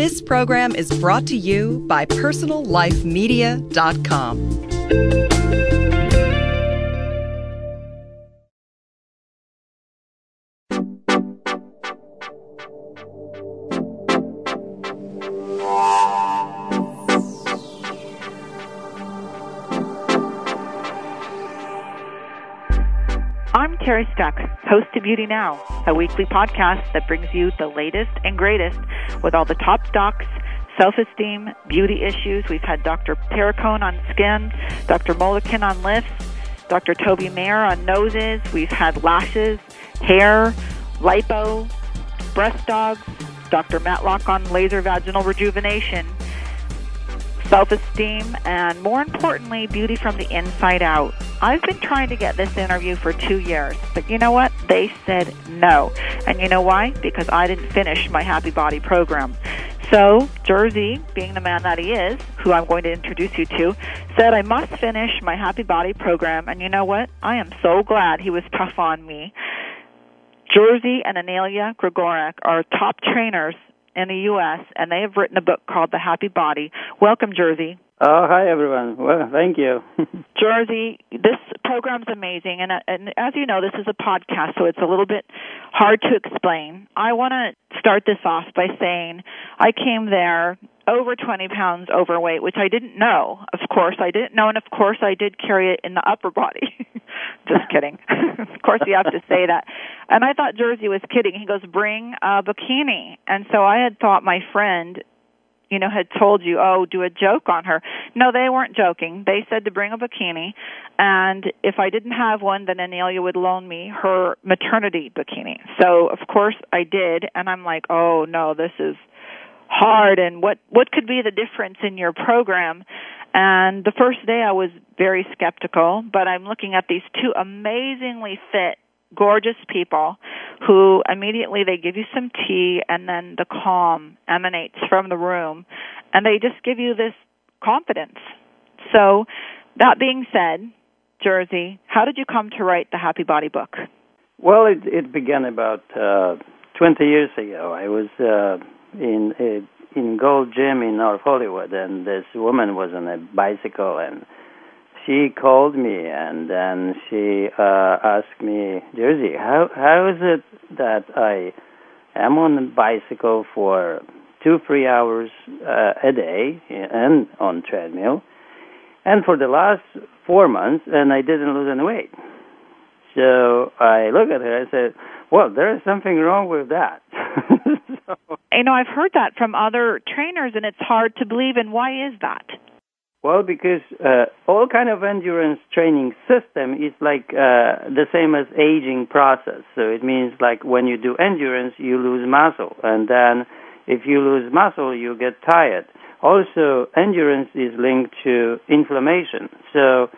This program is brought to you by PersonalLifeMedia.com. Terry Struck, host of Beauty Now, a weekly podcast that brings you the latest and greatest with all the top docs, self esteem, beauty issues. We've had Dr. Perricone on skin, Dr. Mulliken on lifts, Dr. Toby Mayer on noses. We've had lashes, hair, lipo, breast dogs, Dr. Matlock on laser vaginal rejuvenation self esteem, and more importantly, beauty from the inside out. I've been trying to get this interview for two years, but you know what? They said no. And you know why? Because I didn't finish my Happy Body program. So, Jerzy, being the man that he is, who I'm going to introduce you to, said I must finish my Happy Body program. And you know what? I am so glad he was tough on me. Jerzy and Aniela Gregorek are top trainers in the U.S., and they have written a book called The Happy Body. Welcome, Jerzy. Oh, hi everyone. Well, thank you. Jerzy, this program's amazing, and, uh, and as you know, this is a podcast, so it's a little bit hard to explain. I want to start this off by saying I came there over 20 pounds overweight, which I didn't know. Of course, I didn't know, and of course, I did carry it in the upper body. Just kidding. of course, you have to say that. And I thought Jerzy was kidding. He goes, "Bring a bikini," and so I had thought my friend you know, had told you, oh, do a joke on her. No, they weren't joking. They said to bring a bikini, and if I didn't have one, then Aniela would loan me her maternity bikini. So, of course, I did, and I'm like, oh no, this is hard. And what what could be the difference in your program? And the first day, I was very skeptical, but I'm looking at these two amazingly fit gorgeous people who immediately they give you some tea and then the calm emanates from the room and they just give you this confidence. So that being said, Jerzy, how did you come to write the Happy Body book? Well, it it began about uh 20 years ago. I was uh in a, in Gold Gym in North Hollywood and this woman was on a bicycle and she called me and then she uh, asked me, Jerzy, how how is it that I am on a bicycle for two three hours uh, a day and on treadmill, and for the last four months, and I didn't lose any weight. So I look at her. I said, "Well, there is something wrong with that." you know, I've heard that from other trainers, and it's hard to believe. And why is that? Well, because uh, all kind of endurance training system is like uh, the same as aging process. So it means like when you do endurance, you lose muscle, and then if you lose muscle, you get tired. Also, endurance is linked to inflammation. So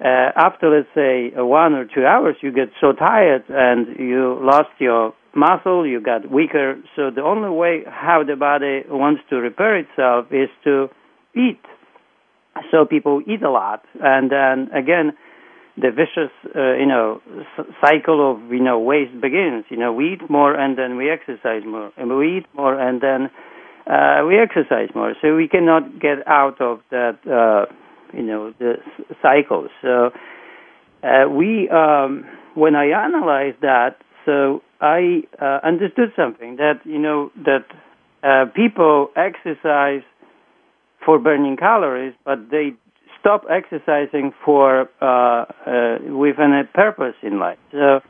uh, after let's say one or two hours, you get so tired and you lost your muscle, you got weaker. So the only way how the body wants to repair itself is to eat so people eat a lot, and then again, the vicious, uh, you know, cycle of you know waste begins. You know, we eat more and then we exercise more, and we eat more and then uh, we exercise more. So we cannot get out of that, uh, you know, the cycle. So uh, we, um, when I analyze that, so I uh, understood something that you know that uh, people exercise for burning calories, but they stop exercising for uh, uh, with a purpose in life. So,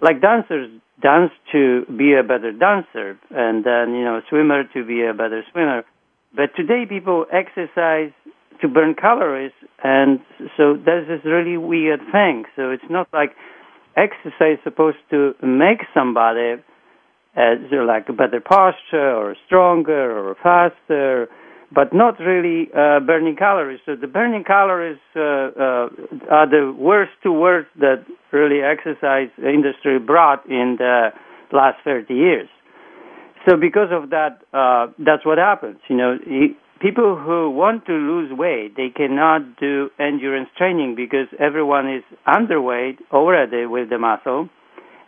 like dancers dance to be a better dancer, and then you know swimmer to be a better swimmer. But today people exercise to burn calories, and so there's this really weird thing. So it's not like exercise is supposed to make somebody uh, like a better posture or stronger or faster but not really uh, burning calories. So the burning calories uh, uh, are the worst two words that really exercise industry brought in the last 30 years. So because of that, uh, that's what happens. You know, people who want to lose weight, they cannot do endurance training because everyone is underweight already with the muscle,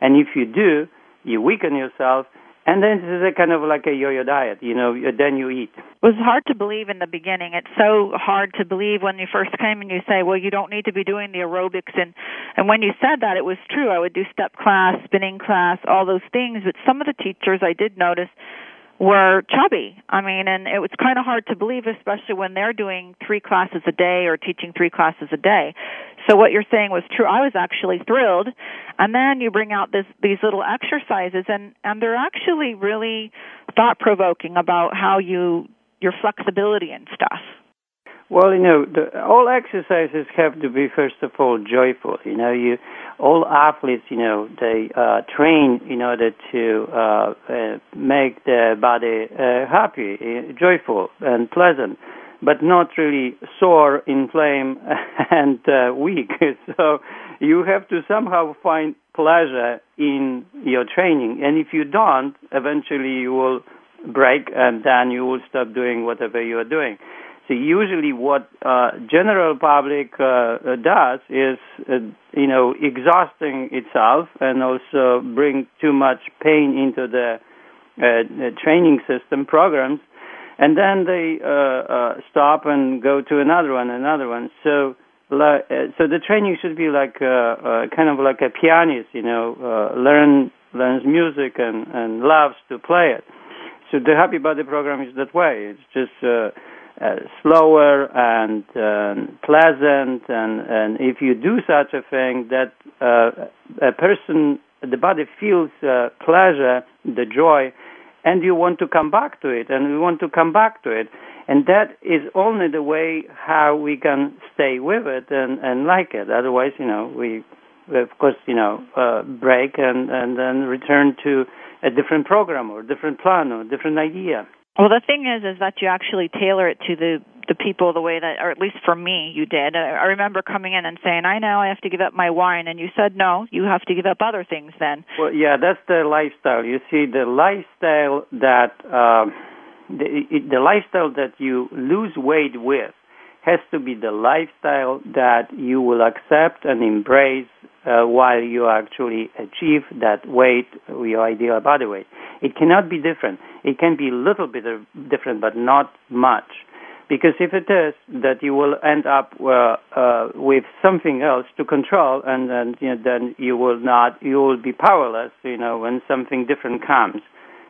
and if you do, you weaken yourself And then this is a kind of like a yo-yo diet, you know. Then you eat. It was hard to believe in the beginning. It's so hard to believe when you first came and you say, "Well, you don't need to be doing the aerobics." And and when you said that, it was true. I would do step class, spinning class, all those things. But some of the teachers I did notice were chubby. I mean, and it was kind of hard to believe, especially when they're doing three classes a day or teaching three classes a day. So what you're saying was true. I was actually thrilled. And then you bring out this, these little exercises and, and they're actually really thought provoking about how you, your flexibility and stuff. Well, you know, the, all exercises have to be first of all joyful. You know, you all athletes, you know, they uh, train in order to uh, uh, make their body uh, happy, uh, joyful, and pleasant, but not really sore, inflamed, and uh, weak. so you have to somehow find pleasure in your training, and if you don't, eventually you will break, and then you will stop doing whatever you are doing. So usually, what uh, general public uh, does is, uh, you know, exhausting itself and also bring too much pain into the uh, training system programs, and then they uh, uh, stop and go to another one, another one. So. So the training should be like kind of like a pianist, you know, learn learns music and and loves to play it. So the Happy Body program is that way. It's just uh, slower and uh, pleasant. And and if you do such a thing that uh, a person the body feels uh, pleasure the joy and you want to come back to it and we want to come back to it. And that is only the way how we can stay with it and and like it. Otherwise you know we of course you know uh, break and and then return to a different program or different plan or different idea well, the thing is, is that you actually tailor it to the the people the way that, or at least for me, you did. I remember coming in and saying, "I know I have to give up my wine," and you said, "No, you have to give up other things." Then. Well, yeah, that's the lifestyle. You see, the lifestyle that uh, the the lifestyle that you lose weight with has to be the lifestyle that you will accept and embrace uh, while you actually achieve that weight, your ideal body weight. It cannot be different. It can be a little bit different, but not much. Because if it is, that you will end up uh, uh, with something else to control, and then you know, then you will not, you will be powerless. You know, when something different comes.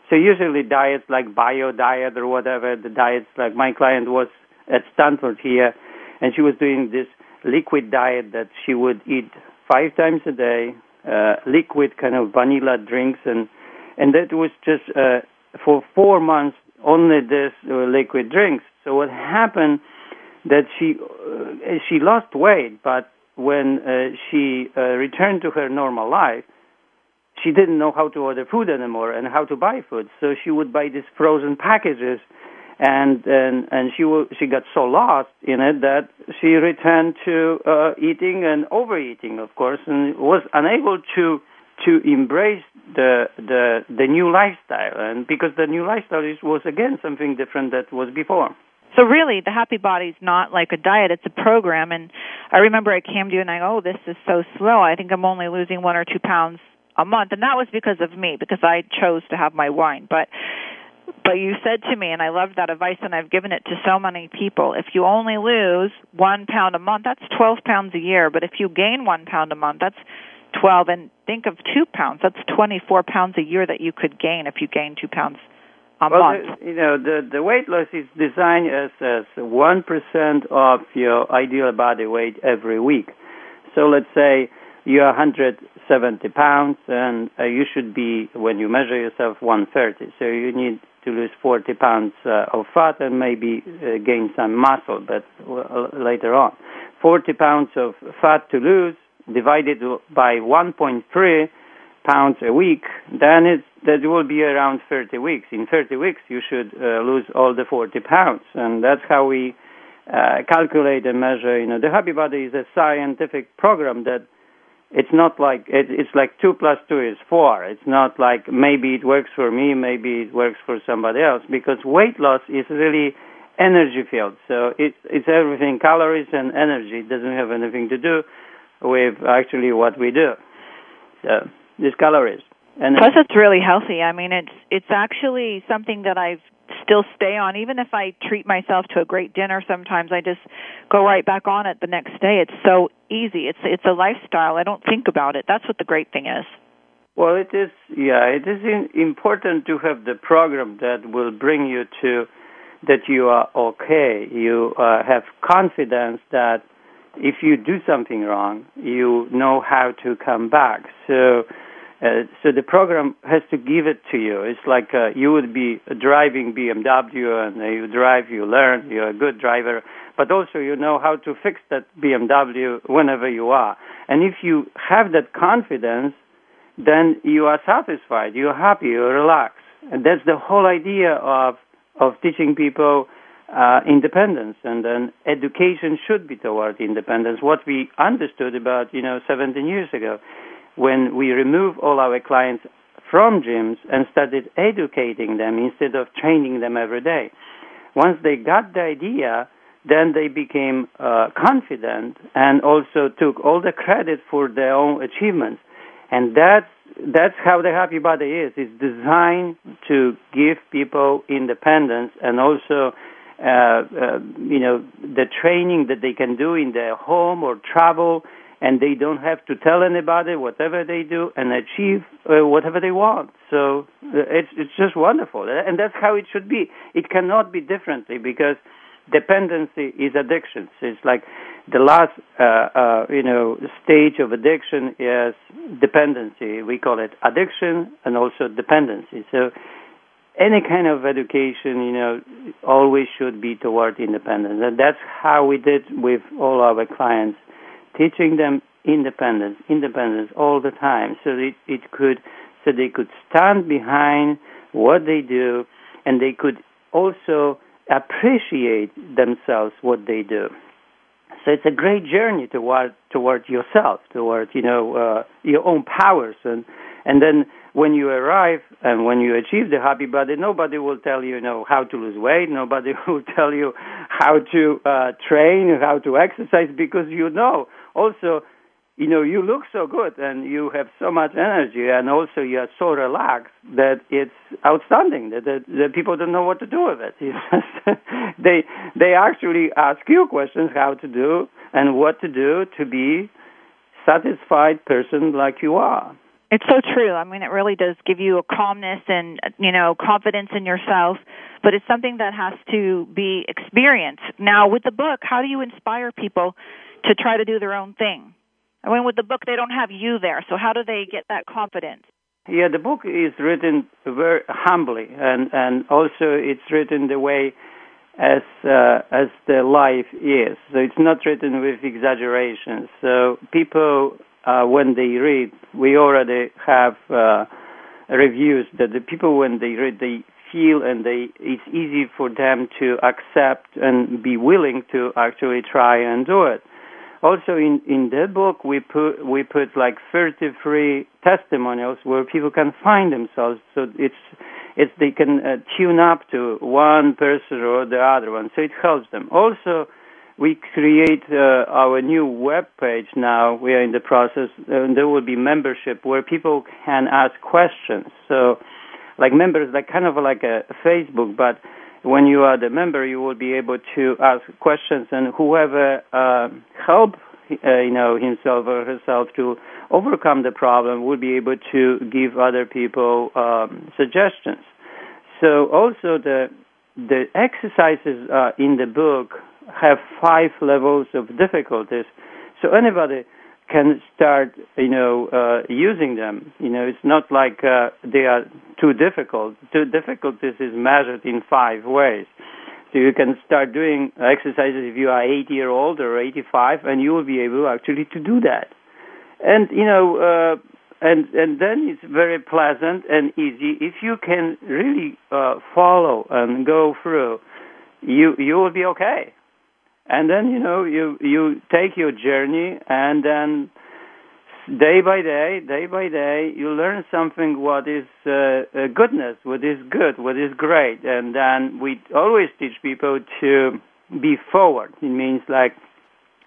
So usually diets like bio diet or whatever, the diets like my client was at Stanford here, and she was doing this liquid diet that she would eat five times a day, uh, liquid kind of vanilla drinks, and and that was just uh, for four months only this uh, liquid drinks. So what happened that she uh, she lost weight, but when uh, she uh, returned to her normal life, she didn't know how to order food anymore and how to buy food. So she would buy these frozen packages and and and she she got so lost in it that she returned to uh, eating and overeating, of course, and was unable to to embrace the the the new lifestyle, and because the new lifestyle is, was again something different that was before. So really, the Happy Body is not like a diet; it's a program. And I remember I came to you and I, oh, this is so slow. I think I'm only losing one or two pounds a month, and that was because of me because I chose to have my wine. But but you said to me, and I love that advice, and I've given it to so many people. If you only lose one pound a month, that's 12 pounds a year. But if you gain one pound a month, that's 12. And think of two pounds, that's 24 pounds a year that you could gain if you gain two pounds a well, month. The, you know, the, the weight loss is designed as, as 1% of your ideal body weight every week. So let's say you're 170 pounds, and uh, you should be, when you measure yourself, 130. So you need to lose 40 pounds uh, of fat and maybe uh, gain some muscle, but uh, later on. 40 pounds of fat to lose divided by 1.3 pounds a week, then it that will be around 30 weeks. In 30 weeks, you should uh, lose all the 40 pounds, and that's how we uh, calculate and measure. You know, the Happy Body is a scientific program that it's not like it, it's like two plus two is four. It's not like maybe it works for me, maybe it works for somebody else. Because weight loss is really energy field. So it's it's everything calories and energy. It doesn't have anything to do with actually what we do. So these calories. And Plus, it's really healthy. I mean, it's it's actually something that I've still stay on. Even if I treat myself to a great dinner sometimes I just go right back on it the next day. It's so easy. It's it's a lifestyle. I don't think about it. That's what the great thing is. Well it is yeah it is important to have the program that will bring you to that you are okay. You uh, have confidence that if you do something wrong you know how to come back. So uh, so the program has to give it to you. It's like uh, you would be driving BMW and uh, you drive, you learn, you're a good driver, but also you know how to fix that BMW whenever you are. And if you have that confidence, then you are satisfied, you're happy, you're relaxed. And that's the whole idea of of teaching people uh, independence, and then education should be toward independence. What we understood about you know 17 years ago when we remove all our clients from gyms and started educating them instead of training them every day. Once they got the idea, then they became uh, confident and also took all the credit for their own achievements. And that's that's how the happy body is. It's designed to give people independence and also, uh, uh, you know, the training that they can do in their home or travel and they don't have to tell anybody whatever they do and achieve uh, whatever they want. So uh, it's it's just wonderful, and that's how it should be. It cannot be differently because dependency is addiction. So it's like the last uh, uh, you know stage of addiction is dependency. We call it addiction and also dependency. So any kind of education, you know, always should be toward independence, and that's how we did with all our clients teaching them independence, independence all the time, so that it could, so they could stand behind what they do, and they could also appreciate themselves what they do. So it's a great journey toward toward yourself, toward you know uh, your own powers, and and then when you arrive and when you achieve the happy body, nobody will tell you, you know, how to lose weight. Nobody will tell you how to uh, train, how to exercise, because you know also, you know, you look so good and you have so much energy, and also you are so relaxed that it's outstanding. That, that, that people don't know what to do with it. they they actually ask you questions how to do and what to do to be satisfied person like you are. It's so true. I mean, it really does give you a calmness and you know confidence in yourself, but it's something that has to be experienced. Now, with the book, how do you inspire people to try to do their own thing. I mean, with the book, they don't have you there, so how do they get that confidence? Yeah, the book is written very humbly, and and also it's written the way as uh, as the life is. So it's not written with exaggerations. So people, uh, when they read, we already have uh, reviews that the people when they read, they feel and they it's easy for them to accept and be willing to actually try and do it also in in the book we put we put like 33 testimonials where people can find themselves. So it's it's they can uh, tune up to one person or the other one. So it helps them. Also we create uh, our new web page now. We are in the process uh, there will be membership where people can ask questions. So like members like kind of like a facebook but when you are the member, you will be able to ask questions, and whoever uh, help uh, you know himself or herself to overcome the problem will be able to give other people um, suggestions. So also the the exercises uh, in the book have five levels of difficulties. So anybody can start, you know, uh, using them. You know, it's not like uh, they are too difficult. Too difficulties is measured in five ways. So you can start doing exercises if you are 80 year old or 85, and you will be able actually to do that. And you know, uh, and and then it's very pleasant and easy if you can really uh, follow and go through. You you will be okay and then you know you you take your journey and then day by day day by day you learn something what is uh, goodness what is good what is great. And then we always teach people to be forward. It means like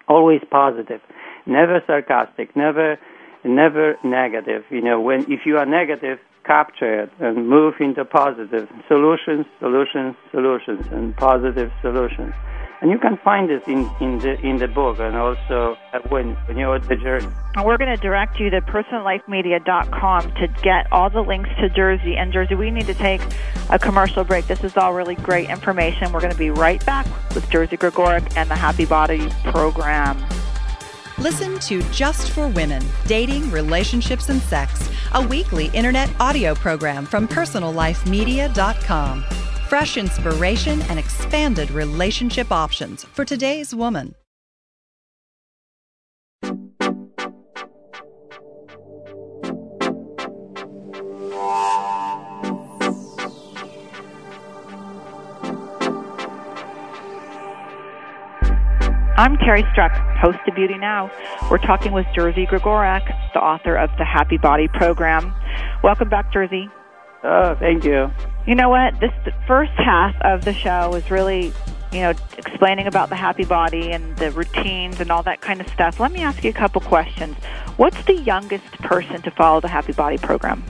always positive. Never sarcastic. Never never negative. You know, when if you are negative, capture it and move into positive. Solutions, solutions, solutions, and positive solutions. And you can find this in, in the in the book and also uh, when when you're at the journey. We're going to direct you to personallifemedia.com to get all the links to Jerzy. And Jerzy, we need to take a commercial break. This is all really great information. We're going to be right back with Jerzy Gregorek and the Happy Body program. Listen to Just for Women Dating, Relationships, and Sex, a weekly internet audio program from personallifemedia.com. Fresh inspiration and expanded relationship options for today's woman. I'm Terry Struck, host of Beauty Now. We're talking with Jerzy Gregorek, the author of the Happy Body program. Welcome back, Jerzy. Oh, thank you. You know what? This first half of the show was really, you know, explaining about the happy body and the routines and all that kind of stuff. Let me ask you a couple questions. What's the youngest person to follow the happy body program?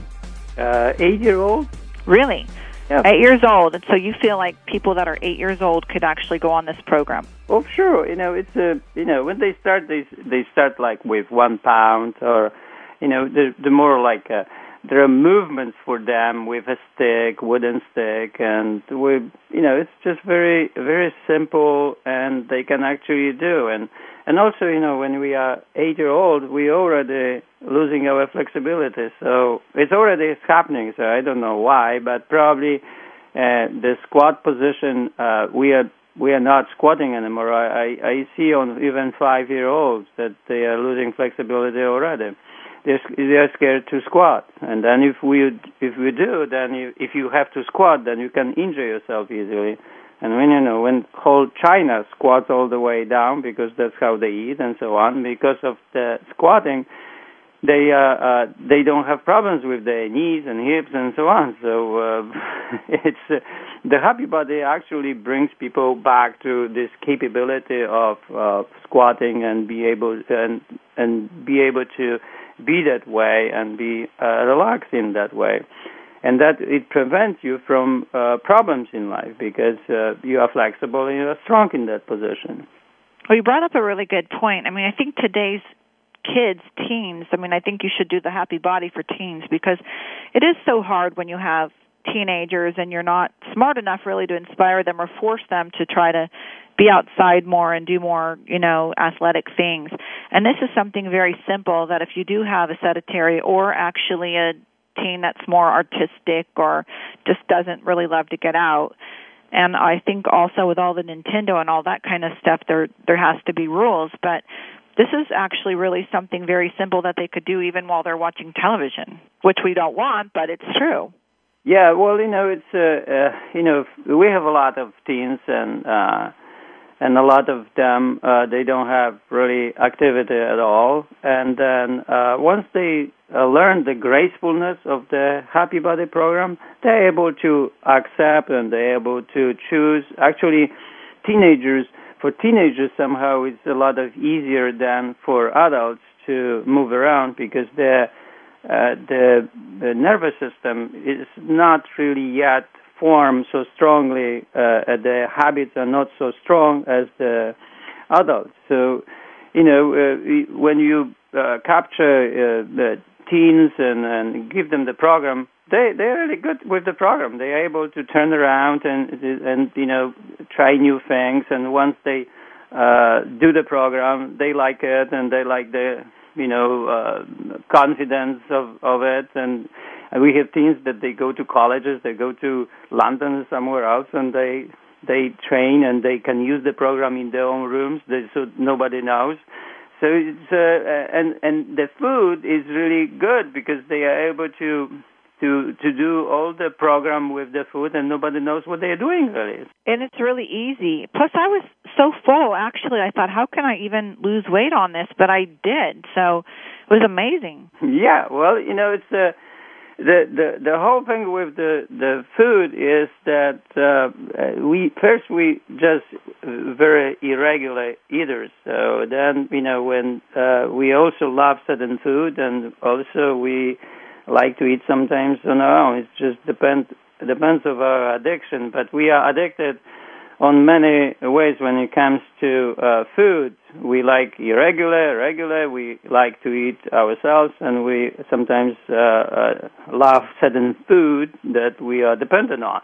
Uh, eight year old. Really? Yeah. Eight years old, and so you feel like people that are eight years old could actually go on this program. Well, sure. You know, it's a you know when they start, they they start like with one pound, or you know, the the more like a, there are movements for them with a stick, wooden stick, and we you know it's just very very simple, and they can actually do and and also you know when we are eight year old, we already losing our flexibility, so it's already happening. So I don't know why, but probably uh, the squat position uh, we are we are not squatting anymore. I, I, I see on even five year olds that they are losing flexibility already. They're, they're scared to squat, and then if we if we do, then you, if you have to squat, then you can injure yourself easily. And when you know when whole China squats all the way down because that's how they eat and so on, because of the squatting, they uh, uh, they don't have problems with their knees and hips and so on. So uh, it's uh, the happy body actually brings people back to this capability of uh, squatting and be able and and be able to be that way and be uh, relaxed in that way. And that it prevents you from uh, problems in life because uh, you are flexible and you are strong in that position. Well, you brought up a really good point. I mean, I think today's kids, teens, I mean, I think you should do the happy body for teens because it is so hard when you have teenagers and you're not smart enough really to inspire them or force them to try to be outside more and do more, you know, athletic things. And this is something very simple that if you do have a sedentary or actually a teen that's more artistic or just doesn't really love to get out, and I think also with all the Nintendo and all that kind of stuff there there has to be rules, but this is actually really something very simple that they could do even while they're watching television, which we don't want, but it's true. Yeah, well, you know, it's uh, uh, you know, we have a lot of teens and uh and a lot of them uh they don't have really activity at all. And then uh once they uh, learn the gracefulness of the happy body program they're able to accept and they're able to choose. Actually teenagers for teenagers somehow it's a lot of easier than for adults to move around because the uh, the, the nervous system is not really yet formed so strongly. Uh, the habits are not so strong as the adults. So, you know, uh, when you uh, capture uh, the teens and, and give them the program, they they're really good with the program. They're able to turn around and and you know try new things. And once they uh, do the program, they like it and they like the you know uh, confidence of of it. And we have teens that they go to colleges, they go to London or somewhere else, and they they train and they can use the program in their own rooms, they, so nobody knows. So it's uh, and and the food is really good because they are able to to to do all the program with the food and nobody knows what they're doing really. And it's really easy. Plus I was so full actually I thought how can I even lose weight on this? But I did. So it was amazing. Yeah, well, you know, it's uh the the the whole thing with the the food is that uh, we first we just very irregular eaters. So then, you know, when uh, we also love certain food, and also we like to eat sometimes on our own. It just depends depends of our addiction, but we are addicted on many ways when it comes to uh, food. We like irregular, regular. We like to eat ourselves, and we sometimes uh, uh, love certain food that we are dependent on.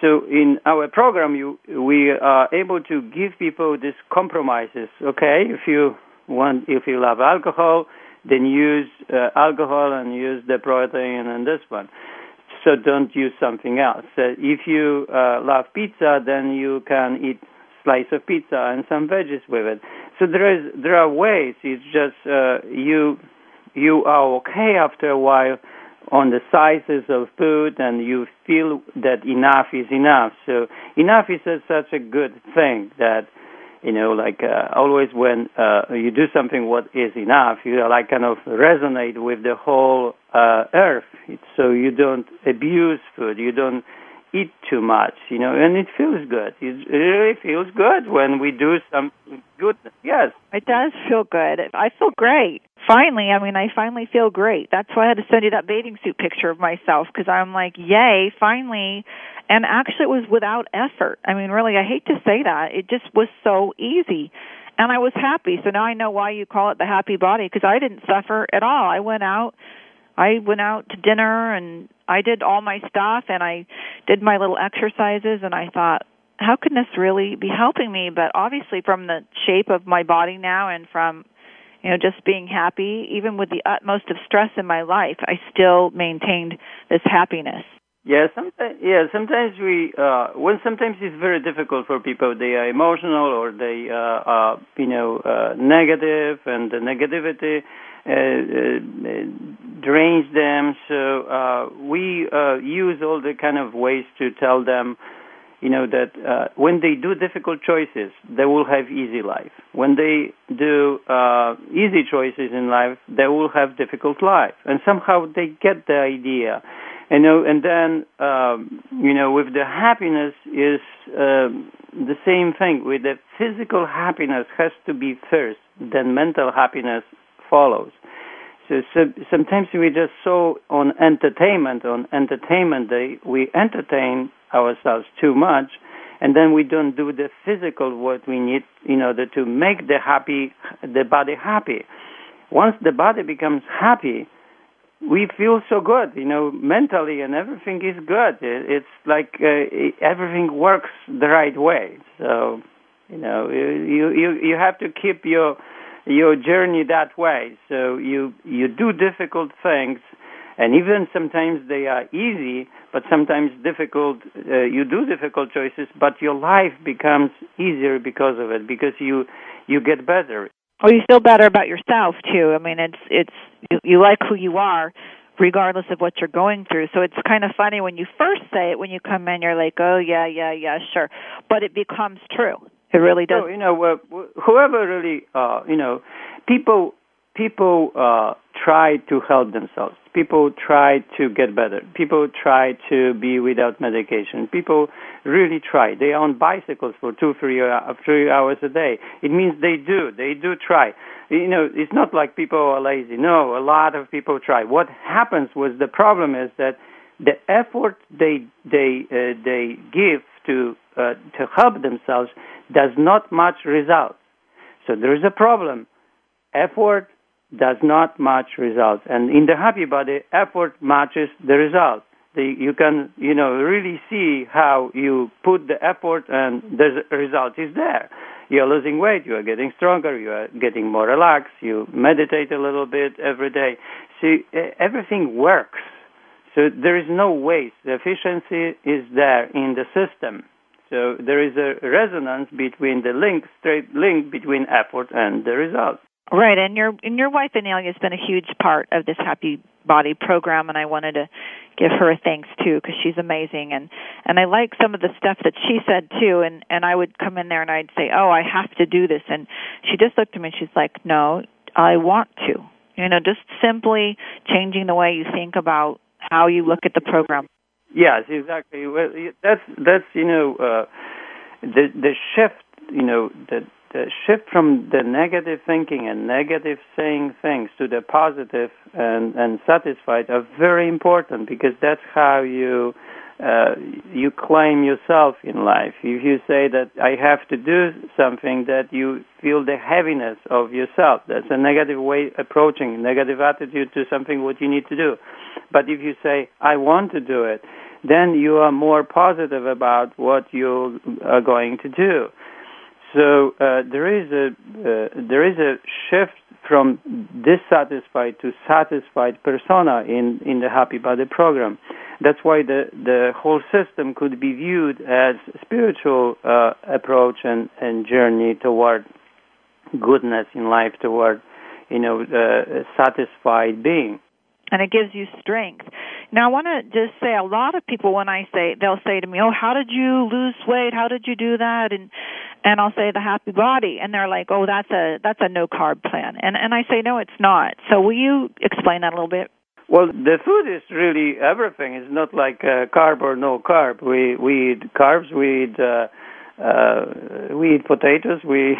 So in our program, you, we are able to give people these compromises. Okay, if you want, if you love alcohol, then use uh, alcohol and use the protein and this one. So don't use something else. If you uh, love pizza, then you can eat slice of pizza and some veggies with it. So there is there are ways. It's just uh, you you are okay after a while on the sizes of food and you feel that enough is enough. So enough is a, such a good thing that you know, like uh, always when uh, you do something what is enough, you like kind of resonate with the whole uh, earth. So you don't abuse food, you don't eat too much, you know, and it feels good. It really feels good when we do some good. Yes, it does feel good. I feel great. Finally, I mean, I finally feel great. That's why I had to send you that bathing suit picture of myself because I'm like, yay! Finally, and actually, it was without effort. I mean, really, I hate to say that. It just was so easy. And I was happy. So now I know why you call it the happy body because I didn't suffer at all. I went out I went out to dinner and I did all my stuff and I did my little exercises and I thought how can this really be helping me but obviously from the shape of my body now and from you know just being happy even with the utmost of stress in my life I still maintained this happiness yeah, sometimes yeah, sometimes we uh when sometimes it's very difficult for people. They are emotional or they uh are you know uh negative and the negativity drains them. So uh we uh use all the kind of ways to tell them you know that uh, when they do difficult choices, they will have easy life. When they do uh, easy choices in life, they will have difficult life. And somehow they get the idea you know, and then um, you know, with the happiness is um, the same thing. With the physical happiness has to be first, then mental happiness follows. So, so sometimes we just so on entertainment on entertainment day we entertain ourselves too much, and then we don't do the physical what we need in order to make the happy the body happy. Once the body becomes happy, we feel so good, you know, mentally, and everything is good. It's like uh, everything works the right way. So, you know, you you you have to keep your your journey that way. So you you do difficult things, and even sometimes they are easy, but sometimes difficult. Uh, you do difficult choices, but your life becomes easier because of it, because you you get better. Or you feel better about yourself too. I mean, it's it's you, you like who you are regardless of what you're going through. So it's kind of funny when you first say it when you come in you're like, "Oh yeah, yeah, yeah, sure." But it becomes true. It really does. So, you know, uh, whoever really uh, you know, people people uh try to help themselves. People try to get better. People try to be without medication. People really try. They are on bicycles for two, three, uh, three hours a day. It means they do. They do try. You know, it's not like people are lazy. No, a lot of people try. What happens was the problem is that the effort they they uh, they give to uh, to help themselves does not much result. So there is a problem. Effort does not match results. And in the happy body, effort matches the result. The, you can, you know, really see how you put the effort and the result is there. You're losing weight, you are getting stronger, you are getting more relaxed, you meditate a little bit every day. See, everything works. So there is no waste. The efficiency is there in the system. So there is a resonance between the link, straight link between effort and the result. Right, and your and your wife Aniela has been a huge part of this Happy Body program, and I wanted to give her a thanks too because she's amazing, and and I like some of the stuff that she said too, and and I would come in there and I'd say, oh, I have to do this, and she just looked at me and she's like, no, I want to, you know, just simply changing the way you think about how you look at the program. Yes, exactly. Well, that's that's you know uh, the the shift you know the the shift from the negative thinking and negative saying things to the positive and and satisfied are very important because that's how you uh, you claim yourself in life. If you say that I have to do something, that you feel the heaviness of yourself. That's a negative way approaching, negative attitude to something what you need to do. But if you say I want to do it, then you are more positive about what you are going to do. So uh, there is a uh, there is a shift from dissatisfied to satisfied persona in in the Happy Body program. That's why the the whole system could be viewed as spiritual uh, approach and and journey toward goodness in life, toward you know uh, satisfied being and it gives you strength. Now, I want to just say a lot of people when I say they'll say to me, "Oh, how did you lose weight? How did you do that?" and and I'll say the happy body and they're like, "Oh, that's a that's a no carb plan." And and I say, "No, it's not." So, will you explain that a little bit? Well, the food is really everything. It's not like uh, carb or no carb. We we eat carbs, we eat uh, uh, we eat potatoes, we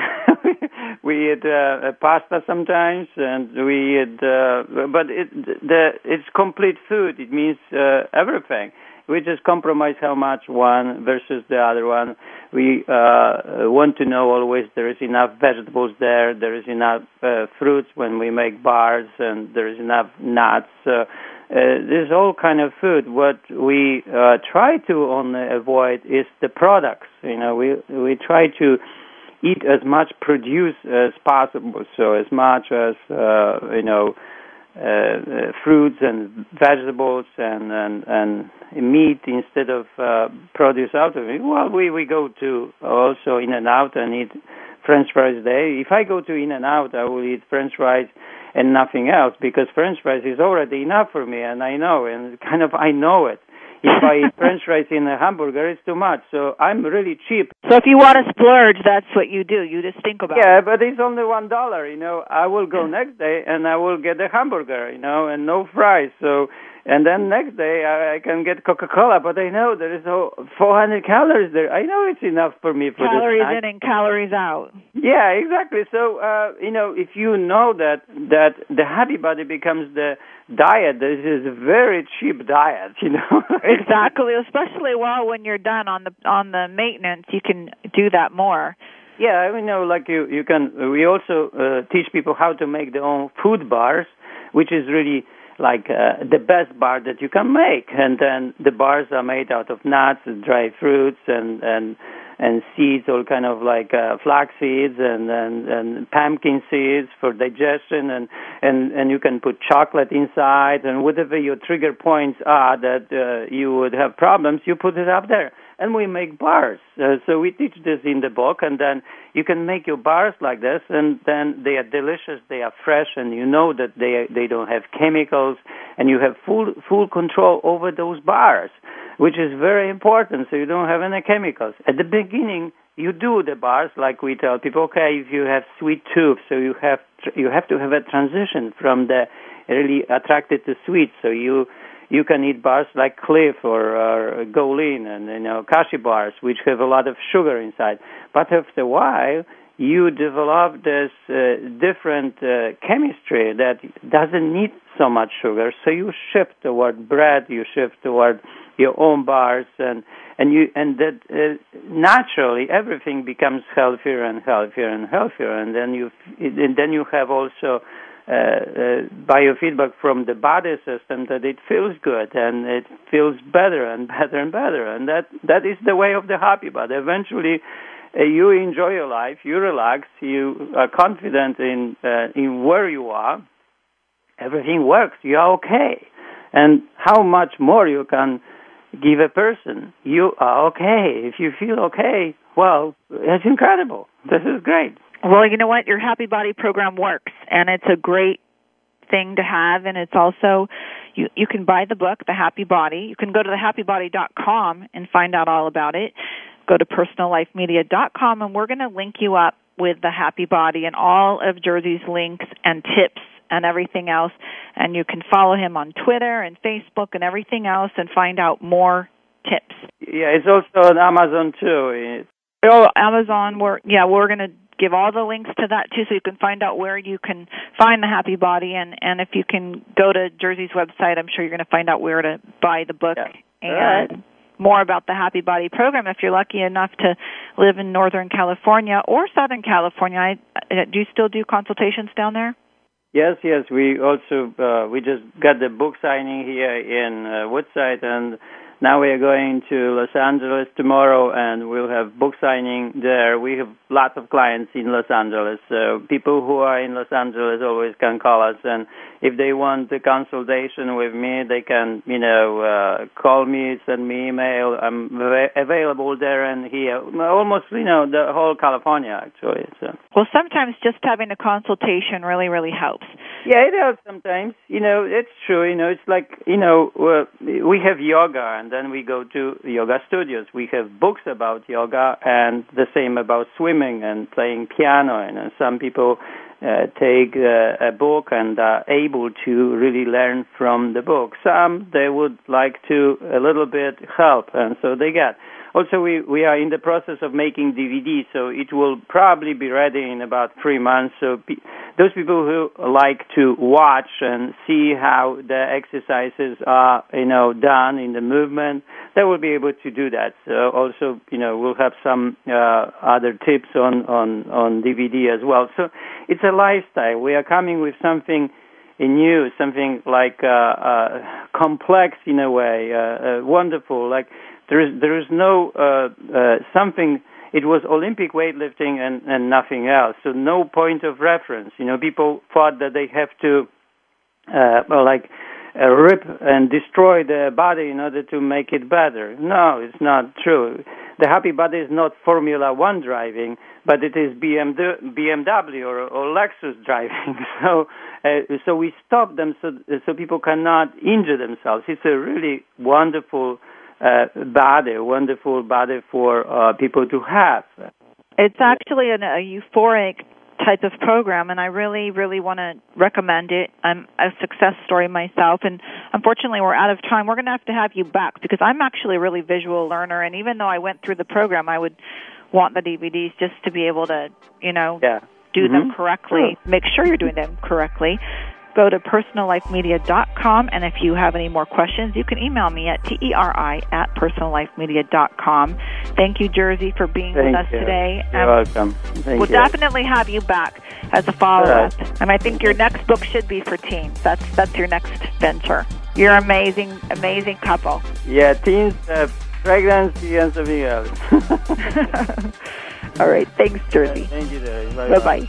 we eat uh, pasta sometimes, and we eat. Uh, but it the it's complete food. It means uh, everything. We just compromise how much one versus the other one. We uh, want to know always there is enough vegetables there, there is enough uh, fruits when we make bars, and there is enough nuts. Uh, uh, there's all kind of food. What we uh, try to only avoid is the products. You know, we we try to eat as much produce as possible. So as much as uh, you know, uh, uh, fruits and vegetables and and and meat instead of uh, produce out of it. Well, we we go to also In and Out and eat French fries there. If I go to In and Out, I will eat French fries and nothing else because French fries is already enough for me, and I know, and kind of I know it. If I eat French fries in a hamburger, it's too much. So I'm really cheap. So if you want to splurge, that's what you do. You just think about yeah, it. Yeah, but it's only one dollar. You know, I will go next day and I will get a hamburger. You know, and no fries. So and then next day I, I can get Coca-Cola, but I know there is oh, 400 calories there. I know it's enough for me for calories this in and calories out. Yeah, exactly. So uh, you know, if you know that that the happy body becomes the diet, this is a very cheap diet. You know. exactly, especially well when you're done on the on the maintenance, you can do that more. Yeah, I mean, know, like you, you can. We also uh, teach people how to make their own food bars, which is really like uh, the best bar that you can make. And then the bars are made out of nuts, and dry fruits, and and and seeds, all kind of like uh, flax seeds and, and and pumpkin seeds for digestion, and and and you can put chocolate inside, and whatever your trigger points are that uh, you would have problems, you put it up there and we make bars. Uh, so we teach this in the book, and then you can make your bars like this, and then they are delicious, they are fresh, and you know that they they don't have chemicals, and you have full full control over those bars, which is very important. So you don't have any chemicals at the beginning. You do the bars like we tell people. Okay, if you have sweet tooth, so you have you have to have a transition from the really attracted to sweet. So you you can eat bars like Clif or, or Golin and you know Kashi bars, which have a lot of sugar inside. But after a while, you develop this uh, different uh, chemistry that doesn't need so much sugar. So you shift toward bread, you shift toward your own bars, and and you and that uh, naturally everything becomes healthier and healthier and healthier, and then you and then you have also uh, uh, biofeedback from the body system that it feels good and it feels better and better and better, and that that is the way of the happy body. Eventually, uh, you enjoy your life, you relax, you are confident in uh, in where you are. Everything works. You are okay, and how much more you can give a person. You are okay. If you feel okay, well, it's incredible. This is great. Well, you know what? Your Happy Body program works, and it's a great thing to have. And it's also you you can buy the book, The Happy Body. You can go to thehappybody.com and find out all about it. Go to personallifemedia.com, and we're going to link you up with the Happy Body and all of Jerzy's links and tips and everything else. And you can follow him on Twitter and Facebook and everything else and find out more tips. Yeah, it's also on Amazon too. Oh, Amazon. We're yeah, we're going to give all the links to that too, so you can find out where you can find the Happy Body, and and if you can go to Jerzy's website, I'm sure you're going to find out where to buy the book Yeah. and Alright. more about the Happy Body program. If you're lucky enough to live in Northern California or Southern California, I, uh, do you still do consultations down there? Yes, yes. We also uh, we just got the book signing here in uh, Woodside, and now we are going to Los Angeles tomorrow, and we'll have book signing there. We have lots of clients in Los Angeles, so people who are in Los Angeles always can call us, and if they want a consultation with me, they can, you know, uh, call me, send me email. I'm available there and here, almost, you know, the whole California actually. So. Well, sometimes just having a consultation really, really helps. Yeah, it helps sometimes. You know, it's true. You know, it's like you know, uh, we have yoga, and then we go to yoga studios. We have books about yoga, and the same about swimming and playing piano. And uh, some people uh, take uh, a book and are able to really learn from the book. Some they would like to a little bit help, and so they get. Also, we, we are in the process of making DVD, so it will probably be ready in about three months. So those people who like to watch and see how the exercises are, you know, done in the movement, they will be able to do that. So also, you know, we'll have some uh, other tips on, on, on DVD as well. So it's a lifestyle. We are coming with something new, something like uh, uh, complex in a way, uh, uh, wonderful. Like there is there is no uh, uh, something. It was Olympic weightlifting and and nothing else. So no point of reference. You know, people thought that they have to, uh, well, like. Uh, rip and destroy the body in order to make it better. No, it's not true. The happy body is not Formula One driving, but it is BMW, or, or Lexus driving. So, uh, so we stop them so so people cannot injure themselves. It's a really wonderful uh, body, a wonderful body for uh, people to have. It's actually an, a euphoric type of program and I really really want to recommend it. I'm a success story myself and unfortunately we're out of time. We're going to have to have you back because I'm actually a really visual learner and even though I went through the program I would want the DVDs just to be able to, you know, Yeah. do them Mhm. correctly. Make sure you're doing them correctly. Go to personallifemedia.com, and if you have any more questions, you can email me at terry at personallifemedia.com. Thank you, Jerzy, for being Thank with us you. today. You're Um, welcome. Thank we'll you. definitely have you back as a follow-up. All And I think your next book should be for teens. That's that's your next venture. You're amazing, amazing couple. Yeah, teens, uh, pregnancy, and something else. All right, thanks, Jerzy. Thank you. Bye bye.